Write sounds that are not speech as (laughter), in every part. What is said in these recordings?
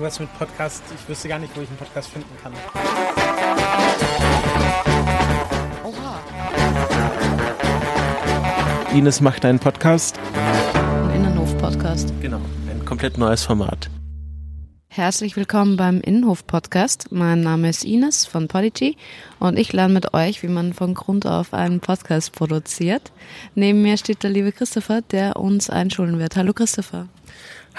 irgendwas mit Podcast. Ich wüsste gar nicht, wo ich einen Podcast finden kann. Oha. Ines macht einen Podcast. Ein Innenhof-Podcast. Genau, ein komplett neues Format. Herzlich willkommen beim Innenhof-Podcast. Mein Name ist Ines von Podigy und ich lerne mit euch, wie man von Grund auf einen Podcast produziert. Neben mir steht der liebe Christopher, der uns einschulen wird. Hallo Christopher.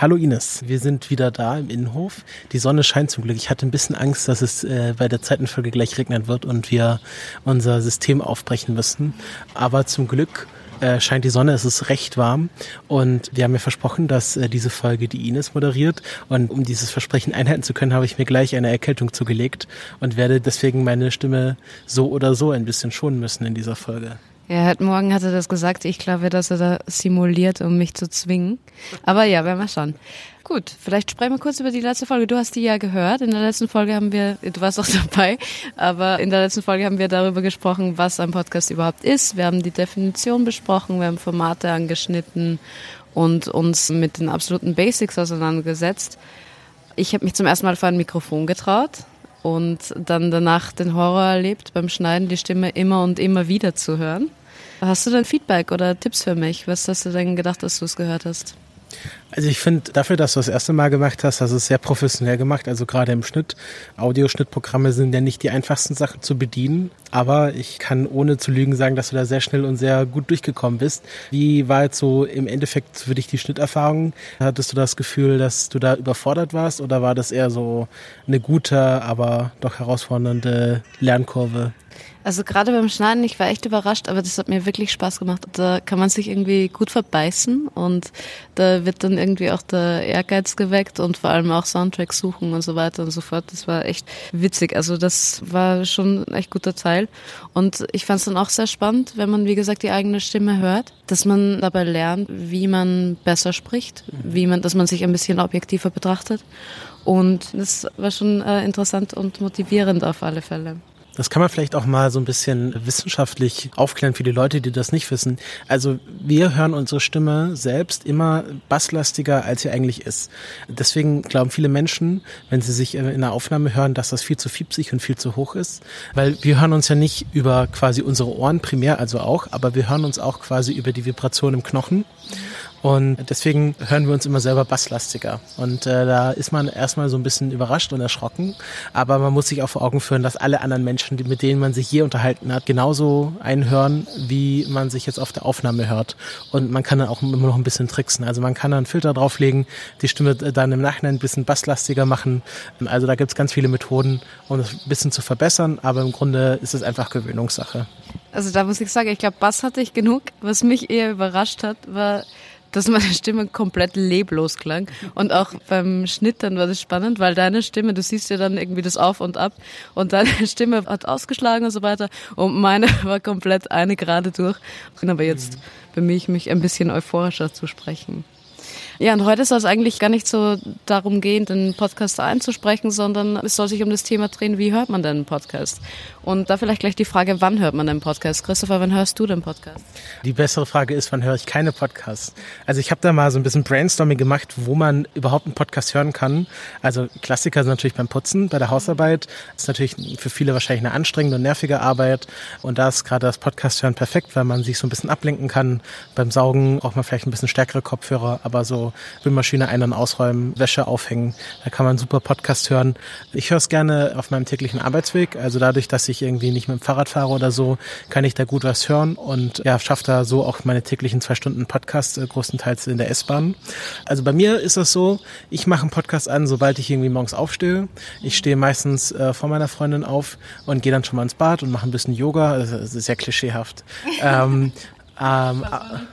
Hallo Ines, wir sind wieder da im Innenhof. Die Sonne scheint zum Glück. Ich hatte ein bisschen Angst, dass es äh, bei der zweiten Folge gleich regnen wird und wir unser System aufbrechen müssen. Aber zum Glück äh, scheint die Sonne, es ist recht warm und wir haben mir versprochen, dass äh, diese Folge die Ines moderiert und um dieses Versprechen einhalten zu können, habe ich mir gleich eine Erkältung zugelegt und werde deswegen meine Stimme so oder so ein bisschen schonen müssen in dieser Folge. Ja, heute Morgen hat er das gesagt. Ich glaube, dass er da simuliert, um mich zu zwingen. Aber ja, werden wir schauen. Gut, vielleicht sprechen wir kurz über die letzte Folge. Du hast die ja gehört. In der letzten Folge haben wir, du warst auch (laughs) dabei, aber in der letzten Folge haben wir darüber gesprochen, was ein Podcast überhaupt ist. Wir haben die Definition besprochen, wir haben Formate angeschnitten und uns mit den absoluten Basics auseinandergesetzt. Ich habe mich zum ersten Mal vor ein Mikrofon getraut und dann danach den Horror erlebt, beim Schneiden die Stimme immer und immer wieder zu hören. Hast du denn Feedback oder Tipps für mich? Was hast du denn gedacht, dass du es gehört hast? Also ich finde, dafür, dass du das erste Mal gemacht hast, hast du es sehr professionell gemacht. Also gerade im Schnitt. Audioschnittprogramme sind ja nicht die einfachsten Sachen zu bedienen. Aber ich kann ohne zu lügen sagen, dass du da sehr schnell und sehr gut durchgekommen bist. Wie war jetzt so im Endeffekt für dich die Schnitterfahrung? Hattest du das Gefühl, dass du da überfordert warst? Oder war das eher so eine gute, aber doch herausfordernde Lernkurve? Also gerade beim Schneiden, ich war echt überrascht, aber das hat mir wirklich Spaß gemacht. Da kann man sich irgendwie gut verbeißen und da wird dann irgendwie auch der Ehrgeiz geweckt und vor allem auch Soundtracks suchen und so weiter und so fort. Das war echt witzig. Also das war schon ein echt guter Teil. Und ich fand es dann auch sehr spannend, wenn man, wie gesagt, die eigene Stimme hört, dass man dabei lernt, wie man besser spricht, wie man, dass man sich ein bisschen objektiver betrachtet. Und das war schon äh, interessant und motivierend auf alle Fälle. Das kann man vielleicht auch mal so ein bisschen wissenschaftlich aufklären für die Leute, die das nicht wissen. Also wir hören unsere Stimme selbst immer basslastiger, als sie eigentlich ist. Deswegen glauben viele Menschen, wenn sie sich in einer Aufnahme hören, dass das viel zu fiepsig und viel zu hoch ist. Weil wir hören uns ja nicht über quasi unsere Ohren primär, also auch, aber wir hören uns auch quasi über die Vibration im Knochen. Und deswegen hören wir uns immer selber basslastiger. Und äh, da ist man erstmal so ein bisschen überrascht und erschrocken. Aber man muss sich auch vor Augen führen, dass alle anderen Menschen, mit denen man sich je unterhalten hat, genauso einhören, wie man sich jetzt auf der Aufnahme hört. Und man kann dann auch immer noch ein bisschen tricksen. Also man kann dann einen Filter drauflegen, die Stimme dann im Nachhinein ein bisschen basslastiger machen. Also da gibt's ganz viele Methoden, um das ein bisschen zu verbessern. Aber im Grunde ist es einfach Gewöhnungssache. Also da muss ich sagen, ich glaube, Bass hatte ich genug. Was mich eher überrascht hat, war dass meine Stimme komplett leblos klang. Und auch beim Schnitt dann war das spannend, weil deine Stimme, du siehst ja dann irgendwie das Auf und Ab und deine (laughs) Stimme hat ausgeschlagen und so weiter und meine (laughs) war komplett eine gerade durch. Aber jetzt bemühe ich mich ein bisschen euphorischer zu sprechen. Ja, und heute soll es eigentlich gar nicht so darum gehen, den Podcast einzusprechen, sondern es soll sich um das Thema drehen, wie hört man denn einen Podcast? Und da vielleicht gleich die Frage, wann hört man den Podcast? Christopher, wann hörst du den Podcast? Die bessere Frage ist, wann höre ich keine Podcasts? Also ich habe da mal so ein bisschen Brainstorming gemacht, wo man überhaupt einen Podcast hören kann. Also Klassiker sind natürlich beim Putzen, bei der Hausarbeit. Das ist natürlich für viele wahrscheinlich eine anstrengende und nervige Arbeit. Und da ist gerade das Podcast hören perfekt, weil man sich so ein bisschen ablenken kann. Beim Saugen braucht man vielleicht ein bisschen stärkere Kopfhörer, aber so Spülmaschine ein- und ausräumen, Wäsche aufhängen. Da kann man super Podcast hören. Ich höre es gerne auf meinem täglichen Arbeitsweg. Also dadurch, dass ich irgendwie nicht mit dem Fahrrad fahre oder so, kann ich da gut was hören und ja, schaffe da so auch meine täglichen zwei Stunden Podcast äh, größtenteils in der S-Bahn. Also bei mir ist das so, ich mache einen Podcast an, sobald ich irgendwie morgens aufstehe. Ich stehe meistens äh, vor meiner Freundin auf und gehe dann schon mal ins Bad und mache ein bisschen Yoga. Das ist sehr klischeehaft. (laughs) ähm, ähm,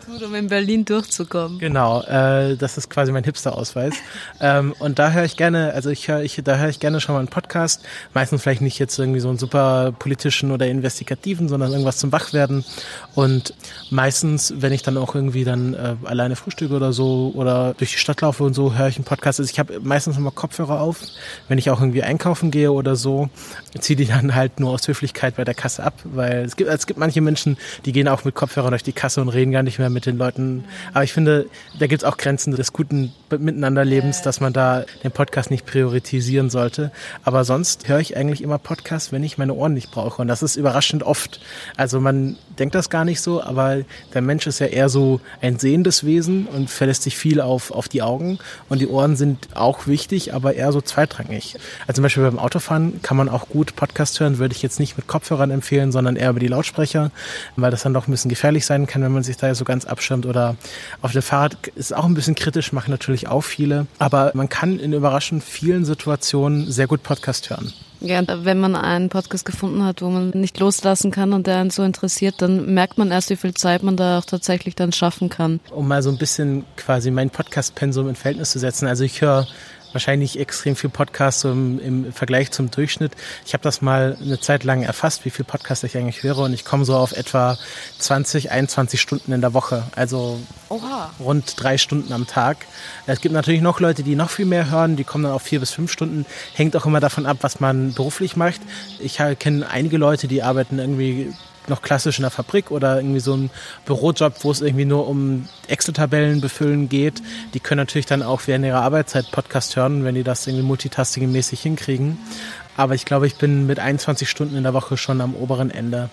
tut, um in Berlin durchzukommen. Genau, äh, das ist quasi mein Hipster-Ausweis. ähm, und da höre ich gerne, also ich höre, ich, da höre ich gerne schon mal einen Podcast. Meistens vielleicht nicht jetzt irgendwie so einen super politischen oder investigativen, sondern irgendwas zum Wachwerden. Und meistens, wenn ich dann auch irgendwie dann äh, alleine frühstücke oder so oder durch die Stadt laufe und so, höre ich einen Podcast. Also ich habe meistens immer Kopfhörer auf, wenn ich auch irgendwie einkaufen gehe oder so, ziehe die dann halt nur aus Höflichkeit bei der Kasse ab, weil es gibt, es gibt manche Menschen, die gehen auch mit Kopfhörern durch die Kasse und reden gar nicht mehr mit den Leuten. Aber ich finde, da gibt es auch Grenzen des guten Miteinanderlebens, dass man da den Podcast nicht priorisieren sollte. Aber sonst höre ich eigentlich immer Podcasts, wenn ich meine Ohren nicht brauche. Und das ist überraschend oft. Also man denkt das gar nicht so, aber der Mensch ist ja eher so ein sehendes Wesen und verlässt sich viel auf, auf die Augen. Und die Ohren sind auch wichtig, aber eher so zweitrangig. Also zum Beispiel beim Autofahren kann man auch gut Podcast hören, würde ich jetzt nicht mit Kopfhörern empfehlen, sondern eher über die Lautsprecher, weil das dann doch ein bisschen gefährlich sein kann, wenn man sich da so ganz abschirmt. Oder auf dem Fahrrad ist auch ein bisschen kritisch, machen natürlich auch viele. Aber man kann in überraschend vielen Situationen sehr gut Podcast hören. Ja, wenn man einen Podcast gefunden hat, wo man nicht loslassen kann und der einen so interessiert, dann merkt man erst, wie viel Zeit man da auch tatsächlich dann schaffen kann. Um mal so ein bisschen quasi mein Podcast-Pensum in Verhältnis zu setzen. Also ich höre wahrscheinlich extrem viel Podcasts so im, im Vergleich zum Durchschnitt. Ich habe das mal eine Zeit lang erfasst, wie viel Podcasts ich eigentlich höre und ich komme so auf etwa 20, 21 Stunden in der Woche, also Oha. rund drei Stunden am Tag. Es gibt natürlich noch Leute, die noch viel mehr hören, die kommen dann auf vier bis fünf Stunden. Hängt auch immer davon ab, was man beruflich macht. Ich kenne einige Leute, die arbeiten irgendwie noch klassisch in der Fabrik oder irgendwie so ein Bürojob, wo es irgendwie nur um Excel-Tabellen befüllen geht. Die können natürlich dann auch während ihrer Arbeitszeit Podcast hören, wenn die das irgendwie multitasking-mäßig hinkriegen. Aber ich glaube, ich bin mit 21 Stunden in der Woche schon am oberen Ende.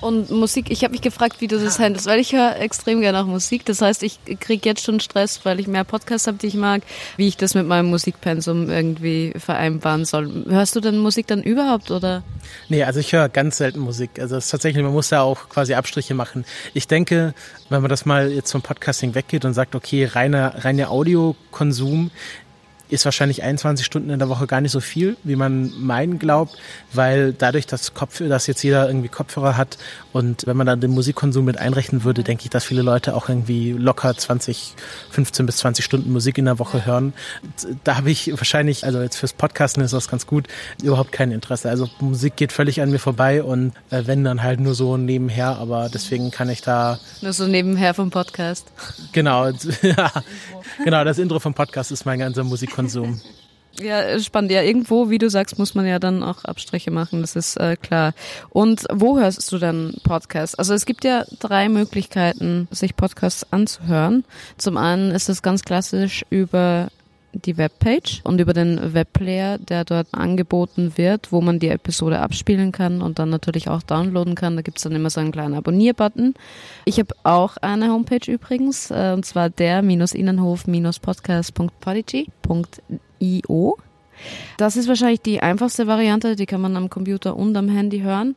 Und Musik, ich habe mich gefragt, wie du das handelst, weil ich höre extrem gerne auch Musik. Das heißt, ich kriege jetzt schon Stress, weil ich mehr Podcasts habe, die ich mag, wie ich das mit meinem Musikpensum irgendwie vereinbaren soll. Hörst du denn Musik dann überhaupt oder? Nee, also ich höre ganz selten Musik. Also es ist tatsächlich, man muss ja auch quasi Abstriche machen. Ich denke, wenn man das mal jetzt vom Podcasting weggeht und sagt, okay, reiner reiner Audiokonsum ist wahrscheinlich 21 Stunden in der Woche gar nicht so viel, wie man meinen glaubt, weil dadurch, dass, Kopf, dass jetzt jeder irgendwie Kopfhörer hat und wenn man dann den Musikkonsum mit einrechnen würde, denke ich, dass viele Leute auch irgendwie locker 20, 15 bis 20 Stunden Musik in der Woche hören. Da habe ich wahrscheinlich, also jetzt fürs Podcasten ist das ganz gut, überhaupt kein Interesse. Also Musik geht völlig an mir vorbei und äh, wenn dann halt nur so nebenher, aber deswegen kann ich da... Nur so nebenher vom Podcast. Genau, (laughs) ja, genau, das Intro vom Podcast ist mein ganzer Musik Konsum. Ja, spannend. Ja, irgendwo, wie du sagst, muss man ja dann auch Abstriche machen, das ist äh, klar. Und wo hörst du dann Podcasts? Also es gibt ja drei Möglichkeiten, sich Podcasts anzuhören. Zum einen ist es ganz klassisch über die Webpage und über den Webplayer, der dort angeboten wird, wo man die Episode abspielen kann und dann natürlich auch downloaden kann. Da gibt's dann immer so einen kleinen Abonnier-Button. Ich habe auch eine Homepage übrigens, äh, und zwar der-innenhof-podcast.podigy.io. Das ist wahrscheinlich die einfachste Variante, die kann man am Computer und am Handy hören.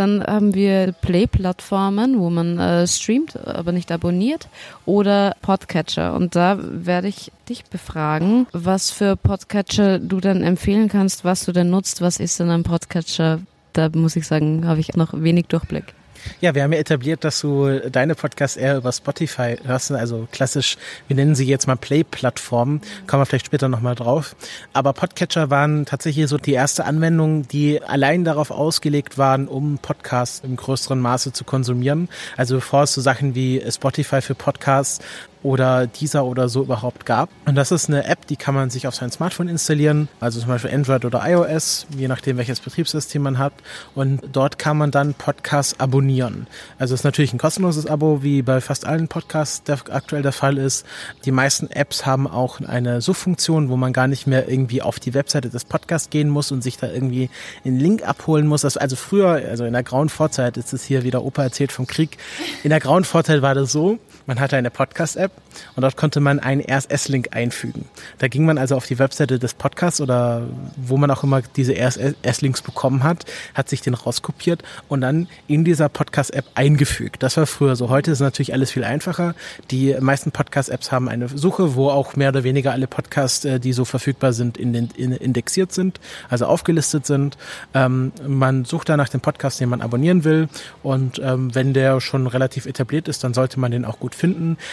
Dann haben wir Play-Plattformen, wo man äh, streamt, aber nicht abonniert, oder Podcatcher. Und da werde ich dich befragen, was für Podcatcher du dann empfehlen kannst, was du denn nutzt, was ist denn ein Podcatcher? Da muss ich sagen, habe ich noch wenig Durchblick. Ja, wir haben ja etabliert, dass du deine Podcasts eher über Spotify hörst, also klassisch, wir nennen sie jetzt mal Play-Plattformen, kommen wir vielleicht später nochmal drauf. Aber Podcatcher waren tatsächlich so die erste Anwendung, die allein darauf ausgelegt waren, um Podcasts im größeren Maße zu konsumieren. Also bevor es so Sachen wie Spotify für Podcasts oder dieser oder so überhaupt gab. Und das ist eine App, die kann man sich auf sein Smartphone installieren, also zum Beispiel Android oder iOS, je nachdem welches Betriebssystem man hat. Und dort kann man dann Podcasts abonnieren. Also es ist natürlich ein kostenloses Abo, wie bei fast allen Podcasts der aktuell der Fall ist. Die meisten Apps haben auch eine Suchfunktion, wo man gar nicht mehr irgendwie auf die Webseite des Podcasts gehen muss und sich da irgendwie einen Link abholen muss. Also früher, also in der grauen Vorzeit, ist es hier wieder Opa erzählt vom Krieg. In der grauen Vorzeit war das so, man hatte eine Podcast-App und dort konnte man einen RSS-Link einfügen. Da ging man also auf die Webseite des Podcasts oder wo man auch immer diese RSS-Links bekommen hat, hat sich den rauskopiert und dann in dieser Podcast-App eingefügt. Das war früher so. Heute ist natürlich alles viel einfacher. Die meisten Podcast-Apps haben eine Suche, wo auch mehr oder weniger alle Podcasts, äh, die so verfügbar sind, indexiert sind, also aufgelistet sind. Ähm, man sucht da nach dem Podcast, den man abonnieren will und ähm, wenn der schon relativ etabliert ist, dann sollte man den auch gut finden.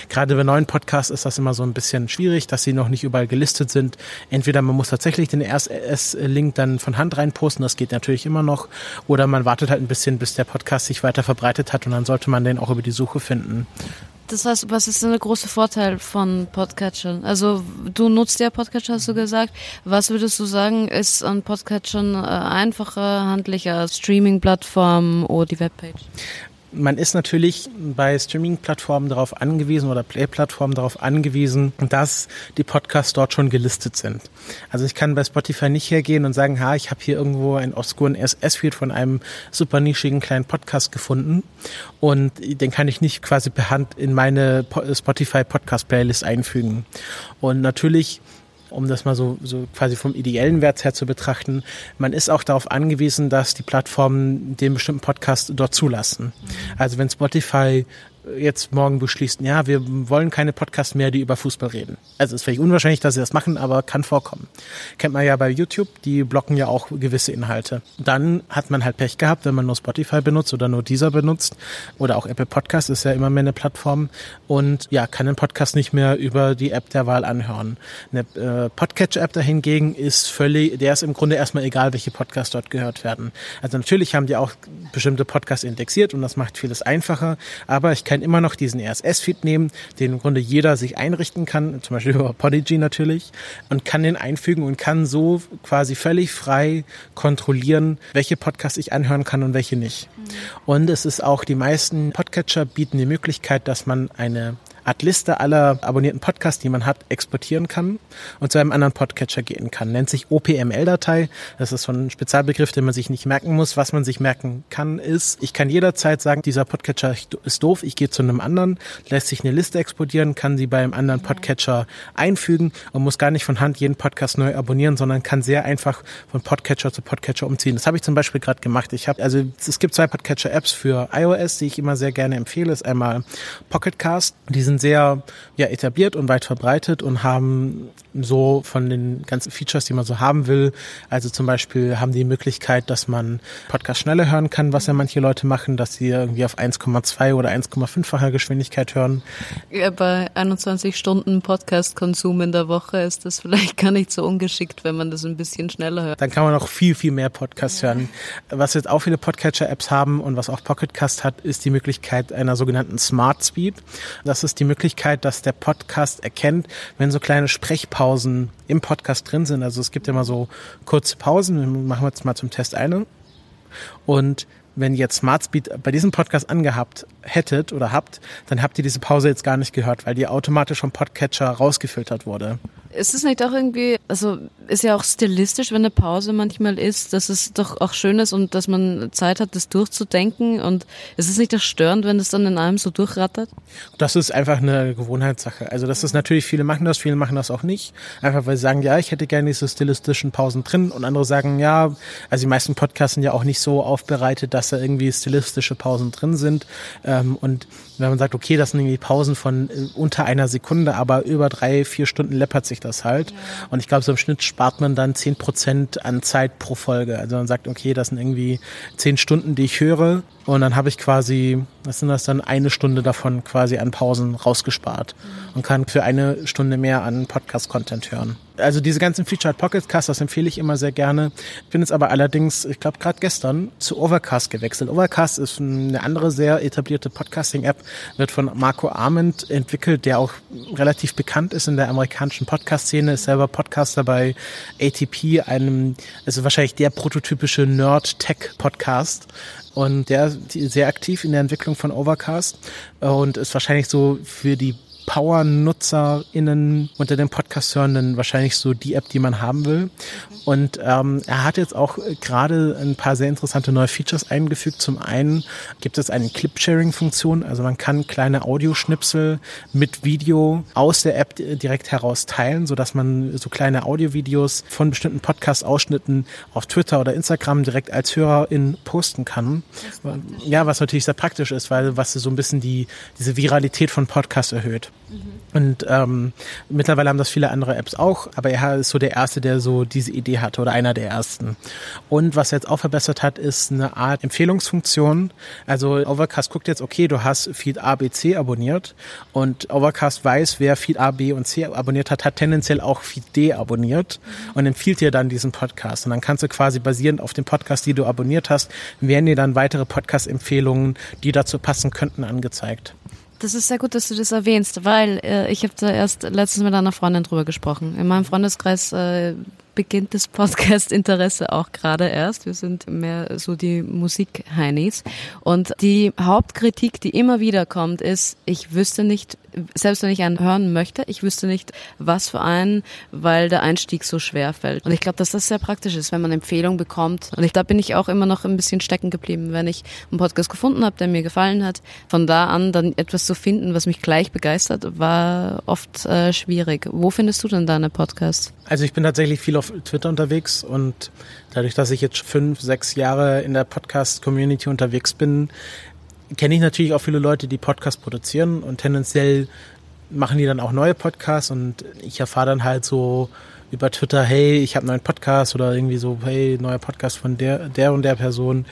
Gerade bei neuen Podcasts ist das immer so ein bisschen schwierig, dass sie noch nicht überall gelistet sind. Entweder man muss tatsächlich den RSS-Link dann von Hand reinposten, das geht natürlich immer noch, oder man wartet halt ein bisschen, bis der Podcast sich weiter verbreitet hat und dann sollte man den auch über die Suche finden. Das heißt, was ist denn der große Vorteil von Podcatchern? Also du nutzt ja Podcatcher, hast du gesagt. Was würdest du sagen, ist an Podcatchern äh, einfacher, handlicher Streaming-Plattform oder die Webpage? Man ist natürlich bei Streaming-Plattformen darauf angewiesen oder Play-Plattformen darauf angewiesen, dass die Podcasts dort schon gelistet sind. Also ich kann bei Spotify nicht hergehen und sagen, ha, ich habe hier irgendwo einen obskuren SS-Feed von einem super nischigen kleinen Podcast gefunden und den kann ich nicht quasi per Hand in meine Spotify Podcast Playlist einfügen. Und natürlich um das mal so, so quasi vom ideellen Wert her zu betrachten, man ist auch darauf angewiesen, dass die Plattformen den bestimmten Podcast dort zulassen. Also wenn Spotify jetzt morgen beschließt, ja, wir wollen keine Podcasts mehr, die über Fußball reden. Also ist vielleicht unwahrscheinlich, dass sie das machen, aber kann vorkommen. Kennt man ja bei YouTube, die blocken ja auch gewisse Inhalte. Dann hat man halt Pech gehabt, wenn man nur Spotify benutzt oder nur dieser benutzt oder auch Apple Podcast ist ja immer mehr eine Plattform und ja, kann den Podcast nicht mehr über die App der Wahl anhören. Eine äh, Podcatcher-App dahingegen ist völlig, der ist im Grunde erstmal egal, welche Podcasts dort gehört werden. Also natürlich haben die auch bestimmte Podcasts indexiert und das macht vieles einfacher, aber ich kann kann immer noch diesen RSS-Feed nehmen, den im Grunde jeder sich einrichten kann, zum Beispiel (laughs) über Podigy natürlich, und kann den einfügen und kann so quasi völlig frei kontrollieren, welche Podcasts ich anhören kann und welche nicht. Mhm. Und es ist auch, die meisten Podcatcher bieten die Möglichkeit, dass man eine Art Liste aller abonnierten Podcasts, die man hat, exportieren kann und zu einem anderen Podcatcher gehen kann. Nennt sich OPML-Datei. Das ist so ein Spezialbegriff, den man sich nicht merken muss. Was man sich merken kann, ist, ich kann jederzeit sagen, dieser Podcatcher ist doof, ich gehe zu einem anderen, lässt sich eine Liste exportieren, kann sie beim anderen Podcatcher einfügen und muss gar nicht von Hand jeden Podcast neu abonnieren, sondern kann sehr einfach von Podcatcher zu Podcatcher umziehen. Das habe ich zum Beispiel gerade gemacht. Ich habe, also es gibt zwei Podcatcher-Apps für iOS, die ich immer sehr gerne empfehle. Das ist einmal Pocketcast. Die sind sehr ja, etabliert und weit verbreitet und haben so von den ganzen Features, die man so haben will. Also zum Beispiel haben die Möglichkeit, dass man Podcast schneller hören kann, was ja manche Leute machen, dass sie irgendwie auf 1,2 oder 1,5-facher Geschwindigkeit hören. Ja, bei 21 Stunden Podcast-Konsum in der Woche ist das vielleicht gar nicht so ungeschickt, wenn man das ein bisschen schneller hört. Dann kann man auch viel, viel mehr Podcasts ja. hören. Was jetzt auch viele Podcatcher-Apps haben und was auch Pocketcast hat, ist die Möglichkeit einer sogenannten Smart Speed. Das ist die Möglichkeit, dass der Podcast erkennt, wenn so kleine Sprechpausen im Podcast drin sind. Also es gibt immer so kurze Pausen. Machen wir jetzt mal zum Test eine. Und wenn jetzt SmartSpeed bei diesem Podcast angehabt hättet oder habt, dann habt ihr diese Pause jetzt gar nicht gehört, weil die automatisch vom Podcatcher rausgefiltert wurde. Ist es nicht auch irgendwie, also ist ja auch stilistisch, wenn eine Pause manchmal ist, dass es doch auch schön ist und dass man Zeit hat, das durchzudenken und ist es nicht auch störend, wenn es dann in einem so durchrattert? Das ist einfach eine Gewohnheitssache. Also das ist natürlich, viele machen das, viele machen das auch nicht. Einfach weil sie sagen, ja, ich hätte gerne diese stilistischen Pausen drin und andere sagen, ja, also die meisten Podcasts sind ja auch nicht so aufbereitet, dass da irgendwie stilistische Pausen drin sind. Ähm, und wenn man sagt, okay, das sind irgendwie Pausen von äh, unter einer Sekunde, aber über drei, vier Stunden läppert sich das halt. Ja. Und ich glaube, so im Schnitt spart man dann zehn Prozent an Zeit pro Folge. Also man sagt, okay, das sind irgendwie zehn Stunden, die ich höre. Und dann habe ich quasi, was sind das dann, eine Stunde davon quasi an Pausen rausgespart und kann für eine Stunde mehr an Podcast-Content hören. Also diese ganzen Featured Pocket Casts, das empfehle ich immer sehr gerne. Ich bin jetzt aber allerdings, ich glaube gerade gestern, zu Overcast gewechselt. Overcast ist eine andere sehr etablierte Podcasting-App, wird von Marco Arment entwickelt, der auch relativ bekannt ist in der amerikanischen Podcast-Szene, ist selber Podcaster bei ATP, einem, also wahrscheinlich der prototypische Nerd-Tech-Podcast. Und der ist sehr aktiv in der Entwicklung von Overcast und ist wahrscheinlich so für die Power-NutzerInnen unter den Podcast-Hörenden wahrscheinlich so die App, die man haben will. Und ähm, er hat jetzt auch gerade ein paar sehr interessante neue Features eingefügt. Zum einen gibt es eine Clip-Sharing-Funktion, also man kann kleine Audioschnipsel mit Video aus der App direkt heraus teilen, sodass man so kleine Audiovideos von bestimmten Podcast-Ausschnitten auf Twitter oder Instagram direkt als Hörerin posten kann. Ja, was natürlich sehr praktisch ist, weil was so ein bisschen die diese Viralität von Podcasts erhöht. Und ähm, mittlerweile haben das viele andere Apps auch, aber er ist so der Erste, der so diese Idee hatte oder einer der Ersten. Und was er jetzt auch verbessert hat, ist eine Art Empfehlungsfunktion. Also Overcast guckt jetzt, okay, du hast Feed A, B, C abonniert und Overcast weiß, wer Feed A, B und C abonniert hat, hat tendenziell auch Feed D abonniert und empfiehlt dir dann diesen Podcast. Und dann kannst du quasi basierend auf dem Podcast, die du abonniert hast, werden dir dann weitere Podcast-Empfehlungen, die dazu passen könnten, angezeigt. Das ist sehr gut, dass du das erwähnst, weil äh, ich habe da erst letztens mit einer Freundin drüber gesprochen. In meinem Freundeskreis äh, beginnt das Podcast-Interesse auch gerade erst. Wir sind mehr so die Musik-Heinis. Und die Hauptkritik, die immer wieder kommt, ist, ich wüsste nicht, selbst wenn ich einen hören möchte, ich wüsste nicht, was für einen, weil der Einstieg so schwer fällt. Und ich glaube, dass das sehr praktisch ist, wenn man Empfehlungen bekommt. Und ich, da bin ich auch immer noch ein bisschen stecken geblieben, wenn ich einen Podcast gefunden habe, der mir gefallen hat. Von da an dann etwas zu finden, was mich gleich begeistert, war oft äh, schwierig. Wo findest du denn deine Podcasts? Also ich bin tatsächlich viel auf Twitter unterwegs und dadurch, dass ich jetzt fünf, sechs Jahre in der Podcast-Community unterwegs bin, kenne ich natürlich auch viele Leute, die Podcasts produzieren und tendenziell machen die dann auch neue Podcasts und ich erfahre dann halt so über Twitter, hey, ich habe einen neuen Podcast oder irgendwie so, hey, neuer Podcast von der, der und der Person.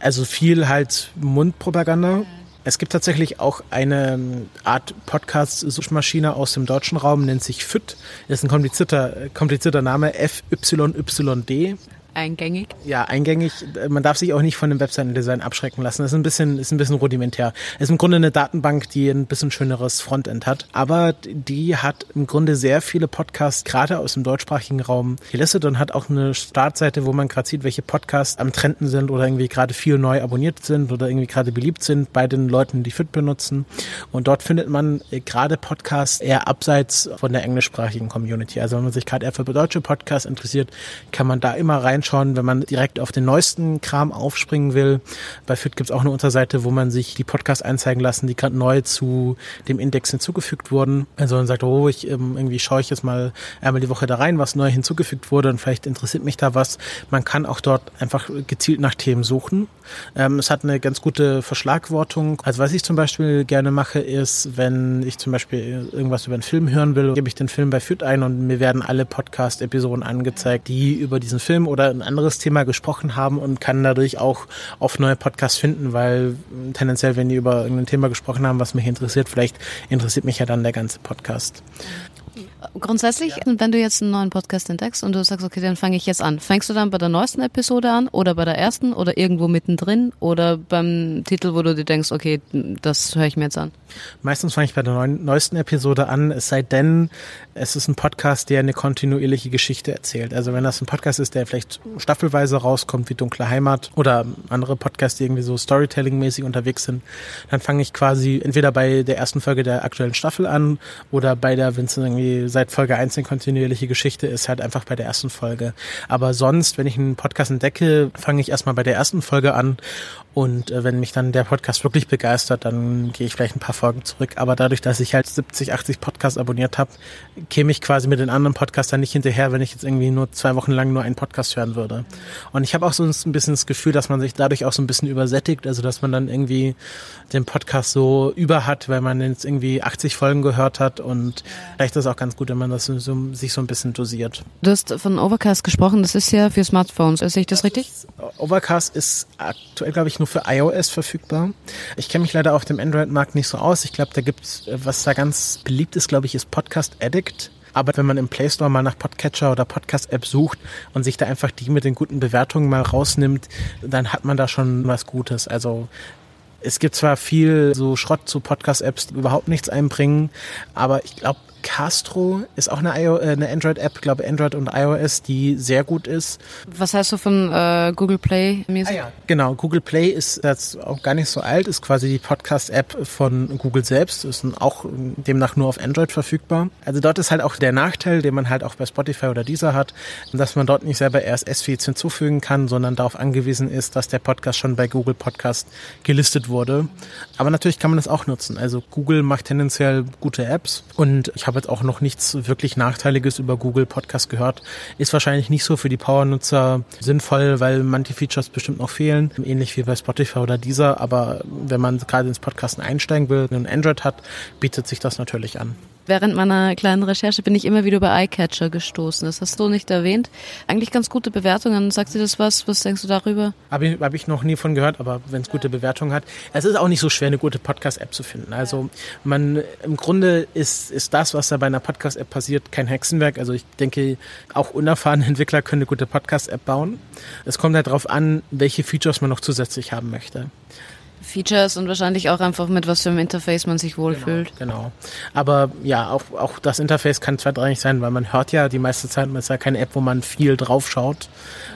Also viel halt Mundpropaganda. Es gibt tatsächlich auch eine Art Podcast-Suchmaschine aus dem deutschen Raum, nennt sich. Das ist ein komplizierter, komplizierter Name, FYYD eingängig? Ja, eingängig. Man darf sich auch nicht von dem Webseitendesign abschrecken lassen. Das ist ein bisschen, ist ein bisschen rudimentär. Es ist im Grunde eine Datenbank, die ein bisschen schöneres Frontend hat. Aber die hat im Grunde sehr viele Podcasts, gerade aus dem deutschsprachigen Raum, gelistet und hat auch eine Startseite, wo man gerade sieht, welche Podcasts am Trenden sind oder irgendwie gerade viel neu abonniert sind oder irgendwie gerade beliebt sind bei den Leuten, die FIT benutzen. Und dort findet man gerade Podcasts eher abseits von der englischsprachigen Community. Also wenn man sich gerade eher für deutsche Podcasts interessiert, kann man da immer rein reinschauen, wenn man direkt auf den neuesten Kram aufspringen will. Bei Fit gibt es auch eine Unterseite, wo man sich die Podcasts einzeigen lassen, die gerade neu zu dem Index hinzugefügt wurden. Also man sagt, oh, ich ähm, irgendwie schaue ich jetzt mal einmal die Woche da rein, was neu hinzugefügt wurde und vielleicht interessiert mich da was. Man kann auch dort einfach gezielt nach Themen suchen. Ähm, es hat eine ganz gute Verschlagwortung. Also was ich zum Beispiel gerne mache, ist, wenn ich zum Beispiel irgendwas über einen Film hören will, gebe ich den Film bei Fit ein und mir werden alle Podcast-Episoden angezeigt, die über diesen Film oder ein anderes Thema gesprochen haben und kann dadurch auch auf neue Podcasts finden, weil tendenziell, wenn die über irgendein Thema gesprochen haben, was mich interessiert, vielleicht interessiert mich ja dann der ganze Podcast. Grundsätzlich, ja. wenn du jetzt einen neuen Podcast entdeckst und du sagst, okay, dann fange ich jetzt an. Fängst du dann bei der neuesten Episode an oder bei der ersten oder irgendwo mittendrin oder beim Titel, wo du dir denkst, okay, das höre ich mir jetzt an? Meistens fange ich bei der neuen, neuesten Episode an, es sei denn, es ist ein Podcast, der eine kontinuierliche Geschichte erzählt. Also wenn das ein Podcast ist, der vielleicht staffelweise rauskommt, wie Dunkle Heimat oder andere Podcasts, die irgendwie so Storytelling-mäßig unterwegs sind, dann fange ich quasi entweder bei der ersten Folge der aktuellen Staffel an oder bei der, wenn es irgendwie seit Folge 1 eine kontinuierliche Geschichte ist, halt einfach bei der ersten Folge. Aber sonst, wenn ich einen Podcast entdecke, fange ich erstmal bei der ersten Folge an und äh, wenn mich dann der Podcast wirklich begeistert, dann gehe ich vielleicht ein paar Folgen zurück. Aber dadurch, dass ich halt 70, 80 Podcasts abonniert habe, käme ich quasi mit den anderen Podcastern nicht hinterher, wenn ich jetzt irgendwie nur zwei Wochen lang nur einen Podcast hören würde. Und ich habe auch so ein bisschen das Gefühl, dass man sich dadurch auch so ein bisschen übersättigt, also dass man dann irgendwie den Podcast so über hat, weil man jetzt irgendwie 80 Folgen gehört hat und vielleicht es auch ganz gut, wenn man das so, sich so ein bisschen dosiert. Du hast von Overcast gesprochen, das ist ja für Smartphones, sehe ich das, das richtig? Ist, Overcast ist aktuell, glaube ich, nur für iOS verfügbar. Ich kenne mich leider auf dem Android-Markt nicht so aus. Ich glaube, da gibt's, was da ganz beliebt ist, glaube ich, ist Podcast Addict. Aber wenn man im Play Store mal nach Podcatcher oder Podcast-App sucht und sich da einfach die mit den guten Bewertungen mal rausnimmt, dann hat man da schon was Gutes. Also es gibt zwar viel so Schrott zu Podcast-Apps, die überhaupt nichts einbringen, aber ich glaube, Castro ist auch eine, äh, eine Android-App, glaube Android und iOS, die sehr gut ist. Was heißt du von äh, Google Play Music? Ah, ja. Genau, Google Play ist jetzt auch gar nicht so alt, ist quasi die Podcast-App von Google selbst, ist auch demnach nur auf Android verfügbar. Also dort ist halt auch der Nachteil, den man halt auch bei Spotify oder Deezer hat, dass man dort nicht selber RSS-Feeds hinzufügen kann, sondern darauf angewiesen ist, dass der Podcast schon bei Google Podcast gelistet wurde. Aber natürlich kann man das auch nutzen. Also Google macht tendenziell gute Apps und ich habe habe jetzt auch noch nichts wirklich Nachteiliges über Google Podcast gehört. Ist wahrscheinlich nicht so für die Power-Nutzer sinnvoll, weil manche Features bestimmt noch fehlen. Ähnlich wie bei Spotify oder dieser. Aber wenn man gerade ins Podcasten einsteigen will und Android hat, bietet sich das natürlich an. Während meiner kleinen Recherche bin ich immer wieder bei iCatcher gestoßen. Das hast du nicht erwähnt. Eigentlich ganz gute Bewertungen. Sagt dir das was? Was denkst du darüber? Habe ich, hab ich noch nie von gehört, aber wenn es gute Bewertungen hat. Es ist auch nicht so schwer, eine gute Podcast-App zu finden. Also man im Grunde ist, ist das, was da bei einer Podcast-App passiert, kein Hexenwerk. Also ich denke, auch unerfahrene Entwickler können eine gute Podcast-App bauen. Es kommt halt darauf an, welche Features man noch zusätzlich haben möchte. Features und wahrscheinlich auch einfach mit was für einem Interface man sich wohlfühlt. Genau, genau. Aber ja, auch, auch das Interface kann zweitrangig sein, weil man hört ja die meiste Zeit, man ist ja keine App, wo man viel drauf schaut.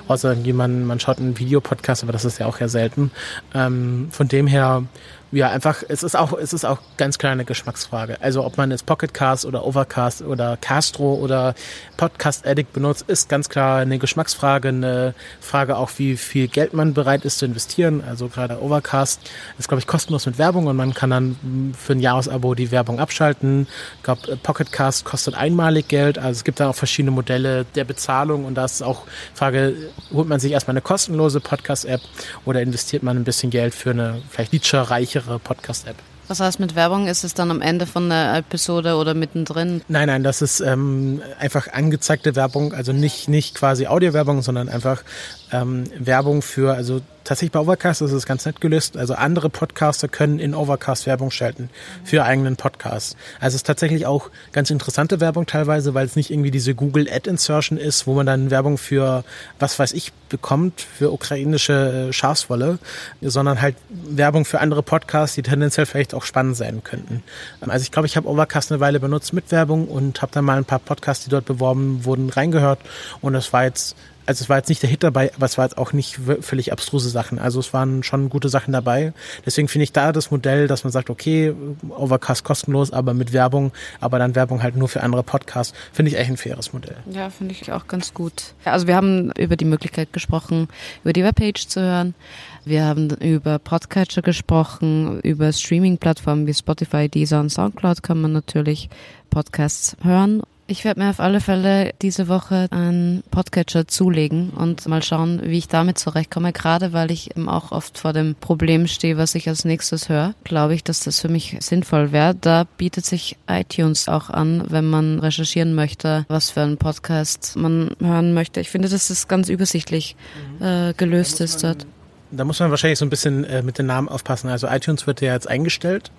Außer man, man schaut einen Videopodcast, aber das ist ja auch ja selten. Ähm, von dem her ja, einfach, es ist auch, es ist auch ganz klar eine Geschmacksfrage. Also ob man jetzt Pocketcast oder Overcast oder Castro oder Podcast Addict benutzt, ist ganz klar eine Geschmacksfrage, eine Frage auch, wie viel Geld man bereit ist zu investieren. Also gerade Overcast ist, glaube ich, kostenlos mit Werbung und man kann dann für ein Jahresabo die Werbung abschalten. Ich glaube, Pocketcast kostet einmalig Geld. Also es gibt da auch verschiedene Modelle der Bezahlung und da ist auch Frage, holt man sich erstmal eine kostenlose Podcast-App oder investiert man ein bisschen Geld für eine vielleicht featurereichere sichere Podcast-App. Was heißt mit Werbung? Ist es dann am Ende von der Episode oder mittendrin? Nein, nein, das ist ähm, einfach angezeigte Werbung, also nicht, nicht quasi Audiowerbung, sondern einfach ähm, Werbung für, also tatsächlich bei Overcast ist es ganz nett gelöst. Also andere Podcaster können in Overcast Werbung schalten für eigenen Podcast. Also es ist tatsächlich auch ganz interessante Werbung teilweise, weil es nicht irgendwie diese Google Ad Insertion ist, wo man dann Werbung für was weiß ich bekommt, für ukrainische äh, Schafswolle, sondern halt Werbung für andere Podcasts, die tendenziell vielleicht auch spannend sein könnten. Also ich glaube, ich habe Overcast eine Weile benutzt mit Werbung und habe dann mal ein paar Podcasts, die dort beworben wurden, reingehört und das war jetzt also es war jetzt nicht der Hit dabei, aber es war jetzt auch nicht völlig abstruse Sachen. Also es waren schon gute Sachen dabei. Deswegen finde ich da das Modell, dass man sagt, okay, Overcast kostenlos, aber mit Werbung, aber dann Werbung halt nur für andere Podcasts, finde ich echt ein faires Modell. Ja, finde ich auch ganz gut. Also wir haben über die Möglichkeit gesprochen, über die Webpage zu hören. Wir haben über Podcatcher gesprochen, über Streaming-Plattformen wie Spotify, Deezer und Soundcloud kann man natürlich Podcasts hören ich werde mir auf alle Fälle diese Woche einen Podcatcher zulegen und mal schauen, wie ich damit zurechtkomme. Gerade weil ich eben auch oft vor dem Problem stehe, was ich als nächstes höre, glaube ich, dass das für mich sinnvoll wäre. Da bietet sich iTunes auch an, wenn man recherchieren möchte, was für einen Podcast man hören möchte. Ich finde, dass das ganz übersichtlich mhm. äh, gelöst ist dort. Da muss man wahrscheinlich so ein bisschen äh, mit den Namen aufpassen. Also iTunes wird ja jetzt eingestellt.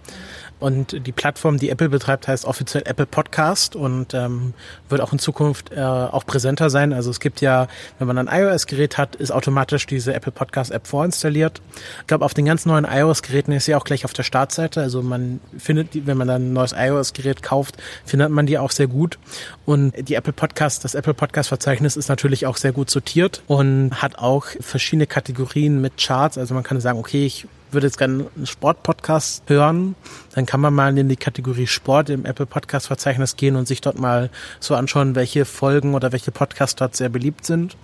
Und die Plattform, die Apple betreibt, heißt offiziell Apple Podcast und ähm, wird auch in Zukunft äh, auch präsenter sein. Also es gibt ja, wenn man ein iOS-Gerät hat, ist automatisch diese Apple Podcast-App vorinstalliert. Ich glaube, auf den ganz neuen iOS-Geräten ist sie auch gleich auf der Startseite. Also man findet die, wenn man dann ein neues iOS-Gerät kauft, findet man die auch sehr gut. Und die Apple Podcast, das Apple Podcast-Verzeichnis ist natürlich auch sehr gut sortiert und hat auch verschiedene Kategorien mit Charts. Also man kann sagen, okay, ich würde jetzt gerne einen Sportpodcast hören, dann kann man mal in die Kategorie Sport im Apple Podcast Verzeichnis gehen und sich dort mal so anschauen, welche Folgen oder welche Podcasts dort sehr beliebt sind.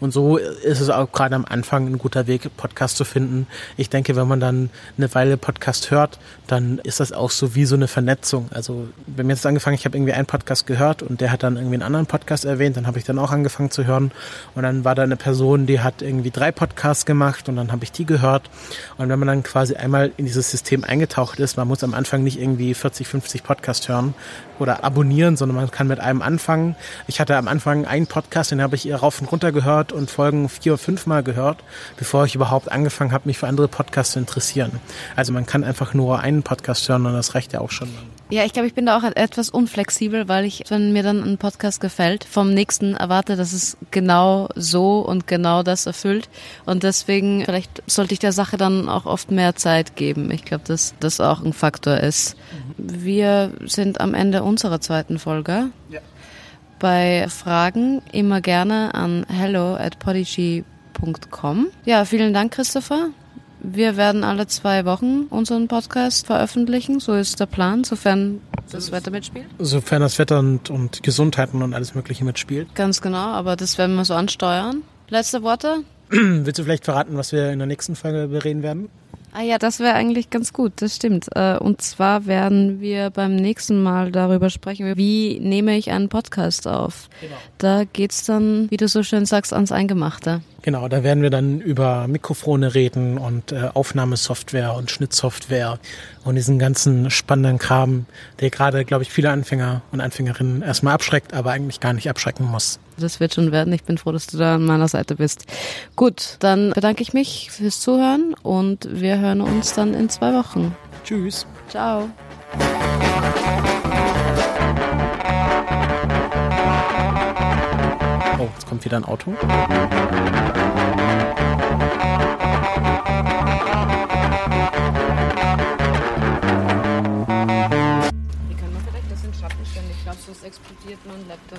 Und so ist es auch gerade am Anfang ein guter Weg, Podcast zu finden. Ich denke, wenn man dann eine Weile Podcast hört, dann ist das auch so wie so eine Vernetzung. Also bei mir jetzt angefangen, ich habe irgendwie einen Podcast gehört und der hat dann irgendwie einen anderen Podcast erwähnt, dann habe ich dann auch angefangen zu hören und dann war da eine Person, die hat irgendwie drei Podcasts gemacht und dann habe ich die gehört. Und wenn man dann quasi einmal in dieses System eingetaucht ist, man muss am Anfang nicht irgendwie 40, 50 Podcasts hören oder abonnieren, sondern man kann mit einem anfangen. Ich hatte am Anfang einen Podcast, den habe ich rauf und runter gehört und Folgen vier oder fünf Mal gehört, bevor ich überhaupt angefangen habe, mich für andere Podcasts zu interessieren. Also man kann einfach nur einen Podcast hören und das reicht ja auch schon. Ja, ich glaube, ich bin da auch etwas unflexibel, weil ich, wenn mir dann ein Podcast gefällt, vom nächsten erwarte, dass es genau so und genau das erfüllt. Und deswegen, vielleicht sollte ich der Sache dann auch oft mehr Zeit geben. Ich glaube, dass das auch ein Faktor ist. Mhm. Wir sind am Ende unserer zweiten Folge. Ja bei Fragen immer gerne an hello at podigy.com. Ja, vielen Dank, Christopher. Wir werden alle zwei Wochen unseren Podcast veröffentlichen. So ist der Plan, sofern das Wetter mitspielt. Sofern das Wetter und, und Gesundheiten und alles Mögliche mitspielt. Ganz genau, aber das werden wir so ansteuern. Letzte Worte? (clears throat) Willst du vielleicht verraten, was wir in der nächsten Folge bereden werden? Ah ja, das wäre eigentlich ganz gut, das stimmt. Äh, und zwar werden wir beim nächsten Mal darüber sprechen, wie nehme ich einen Podcast auf. Genau. Da geht's dann, wie du so schön sagst, ans Eingemachte. Genau, da werden wir dann über Mikrofone reden und äh, Aufnahmesoftware und Schnittsoftware und diesen ganzen spannenden Kram, der gerade, glaube ich, viele Anfänger und Anfängerinnen erstmal abschreckt, aber eigentlich gar nicht abschrecken muss. Das wird schon werden. Ich bin froh, dass du da an meiner Seite bist. Gut, dann bedanke ich mich fürs Zuhören und wir hören uns dann in zwei Wochen. Tschüss. Ciao. Oh, jetzt kommt wieder ein Auto. Wir können vielleicht das in Schatten stellen. Ich glaube, sonst explodiert mein Laptop.